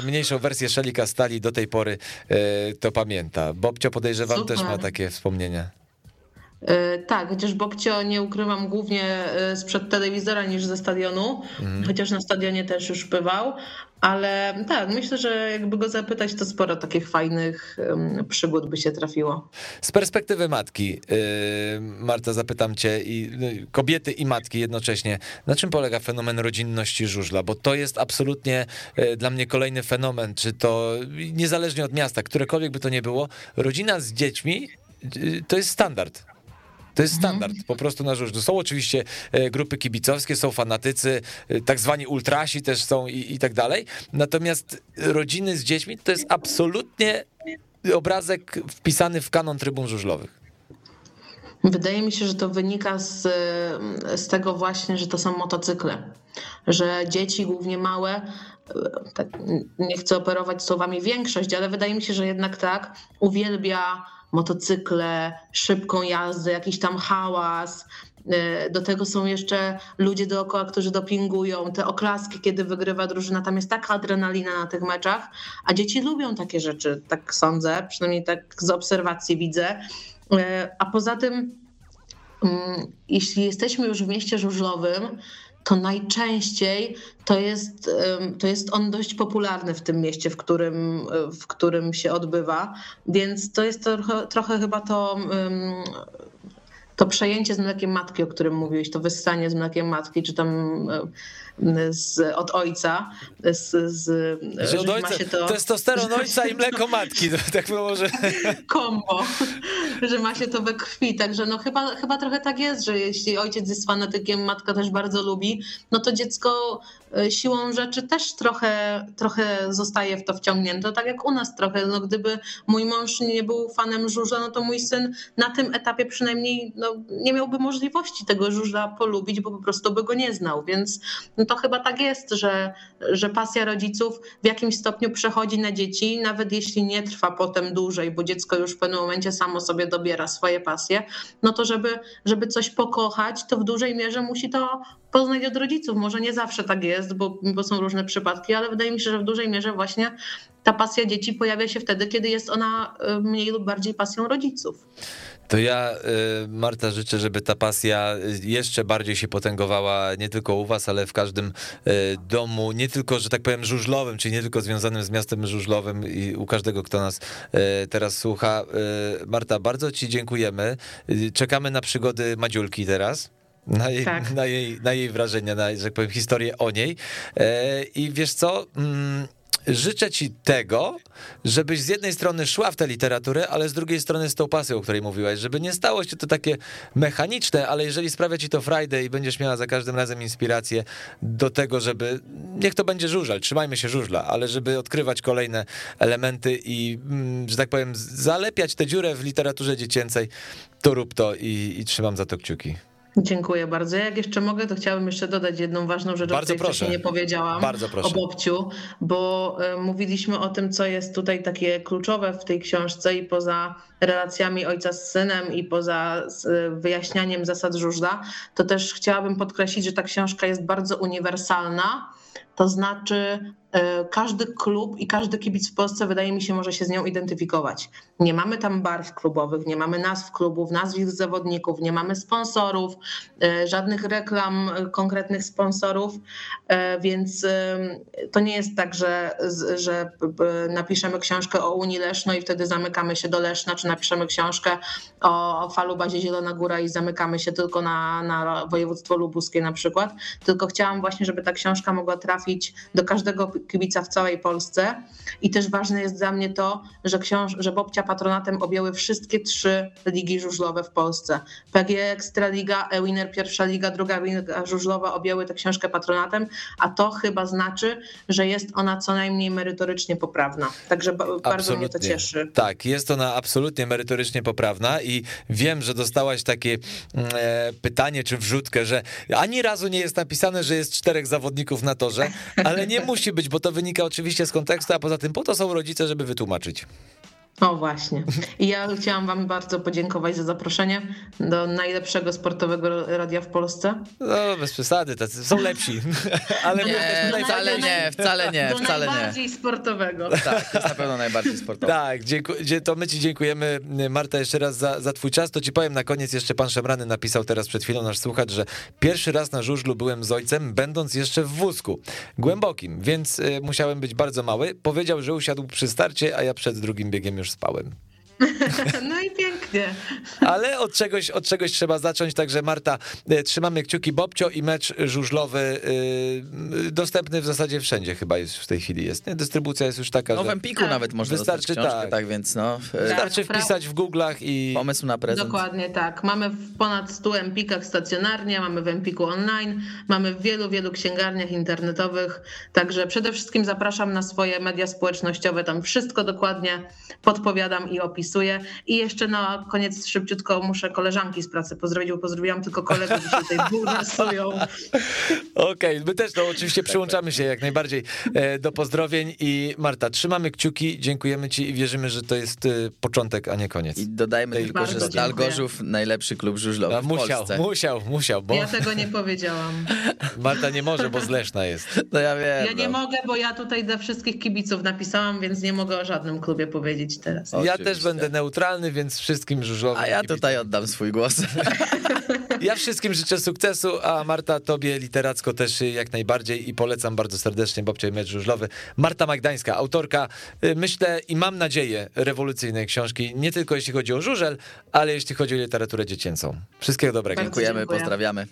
mniejszą wersję szalika stali, do tej pory to pamięta. Bobcio podejrzewam Super. też ma takie wspomnienia. E, Tak, chociaż Bobcio nie ukrywam głównie e, sprzed telewizora niż ze stadionu, Mhm. chociaż na stadionie też już bywał, ale tak, myślę, że jakby go zapytać, to sporo takich fajnych przygód by się trafiło. Z perspektywy matki, yy, Marta, zapytam cię, i yy, kobiety i matki jednocześnie, na czym polega fenomen rodzinności żużla? Bo to jest absolutnie yy, dla mnie kolejny fenomen, czy to niezależnie od miasta, którekolwiek by to nie było, rodzina z dziećmi yy, to jest standard. To jest standard po prostu na żużlu. Są oczywiście e, grupy kibicowskie, są fanatycy, e, tak zwani ultrasi też są i, i tak dalej. Natomiast rodziny z dziećmi to jest absolutnie obrazek wpisany w kanon trybun żużlowych. Wydaje mi się, że to wynika z, z tego właśnie, że to są motocykle. Że dzieci, głównie małe, e, tak, nie chcę operować słowami większość, ale wydaje mi się, że jednak tak, uwielbia motocykle, szybką jazdę, jakiś tam hałas. E, Do tego są jeszcze ludzie dookoła, którzy dopingują, te oklaski, kiedy wygrywa drużyna. Tam jest taka adrenalina na tych meczach, a dzieci lubią takie rzeczy, tak sądzę, przynajmniej tak z obserwacji widzę. E, A poza tym, mm, jeśli jesteśmy już w mieście żużlowym, to najczęściej to jest, to jest on dość popularny w tym mieście, w którym, w którym się odbywa, więc to jest trochę, trochę chyba to, to przejęcie z mlekiem matki, o którym mówiłeś, to wyssanie z mlekiem matki, czy tam em, z, od ojca, z, z, Że od ma ojca, się to... testosteron ojca i mleko matki, tak może... kombo, że ma się to we krwi. Także no chyba, chyba trochę tak jest, że jeśli ojciec jest fanatykiem, matka też bardzo lubi, no to dziecko e, siłą rzeczy też trochę, trochę zostaje w to wciągnięte. Tak jak u nas trochę. No gdyby mój mąż nie był fanem żużla, no to mój syn na tym etapie przynajmniej no, nie miałby możliwości tego żużla polubić, bo po prostu by go nie znał. Więc no to chyba tak jest, że, że pasja rodziców w jakimś stopniu przechodzi na dzieci, nawet jeśli nie trwa potem dłużej, bo dziecko już w pewnym momencie samo sobie dobiera swoje pasje, no to żeby, żeby coś pokochać, to w dużej mierze musi to poznać od rodziców. Może nie zawsze tak jest, bo, bo są różne przypadki, ale wydaje mi się, że w dużej mierze właśnie ta pasja dzieci pojawia się wtedy, kiedy jest ona y, mniej lub bardziej pasją rodziców. To ja, y, Marta, życzę, żeby ta pasja jeszcze bardziej się potęgowała nie tylko u was, ale w każdym y, domu, nie tylko, że tak powiem, żużlowym, czyli nie tylko związanym z miastem żużlowym i u każdego, kto nas y, teraz słucha. Marta, bardzo ci dziękujemy. Czekamy na przygody Madziulki teraz. Na jej, Tak. na, jej, na jej wrażenia, na, że tak powiem, historię o niej. I wiesz co? Mm, Życzę ci tego, żebyś z jednej strony szła w tę literaturę, ale z drugiej strony z tą pasją, o której mówiłaś, żeby nie stało się to takie mechaniczne, ale jeżeli sprawia ci to frajdę i będziesz miała za każdym razem inspirację do tego, żeby, niech to będzie żużel, trzymajmy się żużla, ale żeby odkrywać kolejne elementy i, mm, że tak powiem, zalepiać tę dziurę w literaturze dziecięcej, to rób to i, i trzymam za to kciuki. Dziękuję bardzo. Jak jeszcze mogę, to chciałabym jeszcze dodać jedną ważną rzecz, Bardzo o której proszę. wcześniej nie powiedziałam. Bardzo proszę. O Bobciu, bo e, mówiliśmy o tym, co jest tutaj takie kluczowe w tej książce i poza relacjami ojca z synem i poza wyjaśnianiem zasad żużla, to też chciałabym podkreślić, że ta książka jest bardzo uniwersalna. To znaczy, e, każdy klub i każdy kibic w Polsce, wydaje mi się, może się z nią identyfikować. Nie mamy tam barw klubowych, nie mamy nazw klubów, nazwisk zawodników, nie mamy sponsorów, e, żadnych reklam e, konkretnych sponsorów, więc to nie jest tak, że, że napiszemy książkę o Unii Leszno i wtedy zamykamy się do Leszna, czy napiszemy książkę o falubazie Zielona Góra i zamykamy się tylko na, na województwo lubuskie na przykład, tylko chciałam właśnie, żeby ta książka mogła trafić do każdego kibica w całej Polsce. I też ważne jest dla mnie to, że, książ- że Bobcia patronatem objęły wszystkie trzy ligi żużlowe w Polsce. PG Ekstraliga, E-Winner pierwsza liga, druga liga żużlowa objęły tę książkę patronatem, a to chyba znaczy, że jest ona co najmniej merytorycznie poprawna. Także ba- bardzo mnie to cieszy. Tak, jest ona absolutnie merytorycznie poprawna i wiem, że dostałaś takie mm, e, pytanie czy wrzutkę, że ani razu nie jest napisane, że jest czterech zawodników na torze, ale nie musi być, bo to wynika oczywiście z kontekstu, a poza tym po to są rodzice, żeby wytłumaczyć. O właśnie. I ja chciałam wam bardzo podziękować za zaproszenie do najlepszego sportowego radia w Polsce. No, bez przesady, tacy są lepsi. Ale Nie, też wcale nie, wcale nie, wcale nie. najbardziej sportowego. Tak, jest na pewno najbardziej sportowe. Tak, dziękuję, to my ci dziękujemy, Marta, jeszcze raz za, za twój czas. To ci powiem na koniec, jeszcze pan Szemrany napisał teraz przed chwilą nasz słuchacz, że pierwszy raz na żużlu byłem z ojcem, będąc jeszcze w wózku. Głębokim, więc y, musiałem być bardzo mały. Powiedział, że usiadł przy starcie, a ja przed drugim biegiem już spałem. No i pięknie. Ale od czegoś, od czegoś trzeba zacząć, także Marta, y, trzymamy kciuki Bobcio i mecz żużlowy y, dostępny w zasadzie wszędzie chyba jest w tej chwili jest. Nie? Dystrybucja jest już taka, No w Empiku Tak. nawet można Wystarczy dostać książkę, tak. tak. więc no, e, wystarczy Tak, wpisać w Google'ach i... pomysł na prezent. Dokładnie tak. Mamy w ponad 100 empikach stacjonarnie, mamy w empiku online, mamy w wielu, wielu księgarniach internetowych. Także przede wszystkim zapraszam na swoje media społecznościowe. Tam wszystko dokładnie podpowiadam i opisuję. I jeszcze na koniec szybciutko muszę koleżanki z pracy pozdrowić, bo pozdrowiłam tylko kolegów, dzisiaj tutaj dwóch nasują. Okej, my też to oczywiście przyłączamy się jak najbardziej e, do pozdrowień i Marta, trzymamy kciuki, dziękujemy ci i wierzymy, że to jest e, początek, a nie koniec. I dodajmy Tej tylko, że Stal. Gorzów najlepszy klub żużlowy A w musiał, Polsce. musiał, musiał, bo Ja tego nie powiedziałam. Marta nie może, bo z Leszna jest. No ja wiem. Ja nie no. mogę, bo ja tutaj dla wszystkich kibiców napisałam, więc nie mogę o żadnym klubie powiedzieć teraz. Ja Oczywiście. też będę neutralny, więc wszystkim żużlowym. A ja tutaj oddam swój głos. Ja wszystkim życzę sukcesu, a Marta, tobie literacko też jak najbardziej i polecam bardzo serdecznie Babcia i Mecz Żużlowy. Marta Magdańska, autorka, y, myślę i mam nadzieję, rewolucyjnej książki, nie tylko jeśli chodzi o żużel, ale jeśli chodzi o literaturę dziecięcą. Wszystkiego dobrego. Dziękujemy, dziękuję. pozdrawiamy.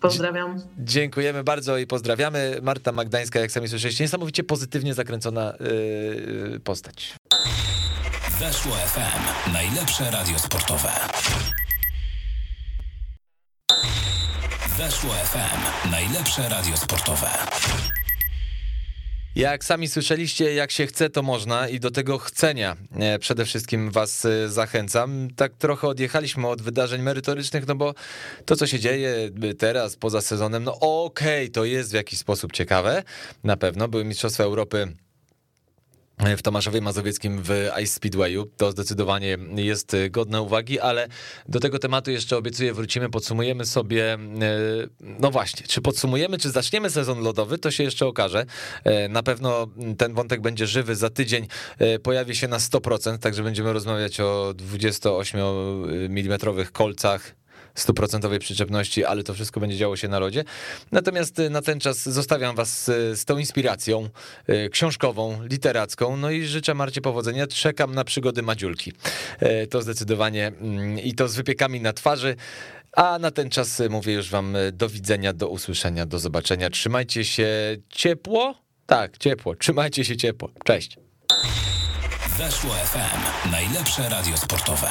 Pozdrawiam. Dziękujemy bardzo i pozdrawiamy. Marta Magdańska, jak sami słyszeliście, niesamowicie pozytywnie zakręcona yy, postać. Weszło FM. Najlepsze radio sportowe. Weszło FM. Najlepsze radio sportowe. Jak sami słyszeliście, jak się chce, to można i do tego chcenia e, przede wszystkim was e, zachęcam. Tak trochę odjechaliśmy od wydarzeń merytorycznych, no bo to, co się dzieje e, teraz, poza sezonem, no okej, to jest w jakiś sposób ciekawe, na pewno. Były Mistrzostwa Europy w Tomaszowie Mazowieckim w Ice Speedwayu. To zdecydowanie jest godne uwagi, ale do tego tematu jeszcze obiecuję wrócimy, podsumujemy sobie, e, no właśnie, czy podsumujemy, czy zaczniemy sezon lodowy, to się jeszcze okaże. E, Na pewno ten wątek będzie żywy, za tydzień e, pojawi się na 100%, także będziemy rozmawiać o 28 mm kolcach, stuprocentowej przyczepności, ale to wszystko będzie działo się na lodzie. Natomiast y, na ten czas zostawiam was y, z tą inspiracją y, książkową, literacką, no i życzę Marcie powodzenia. Czekam na przygody Madziulki. To zdecydowanie mm, i to z wypiekami na twarzy. A na ten czas mówię już wam do widzenia, do usłyszenia, do zobaczenia. Trzymajcie się ciepło. Tak, ciepło. Trzymajcie się ciepło. Cześć. Weszło FM. Najlepsze radio sportowe.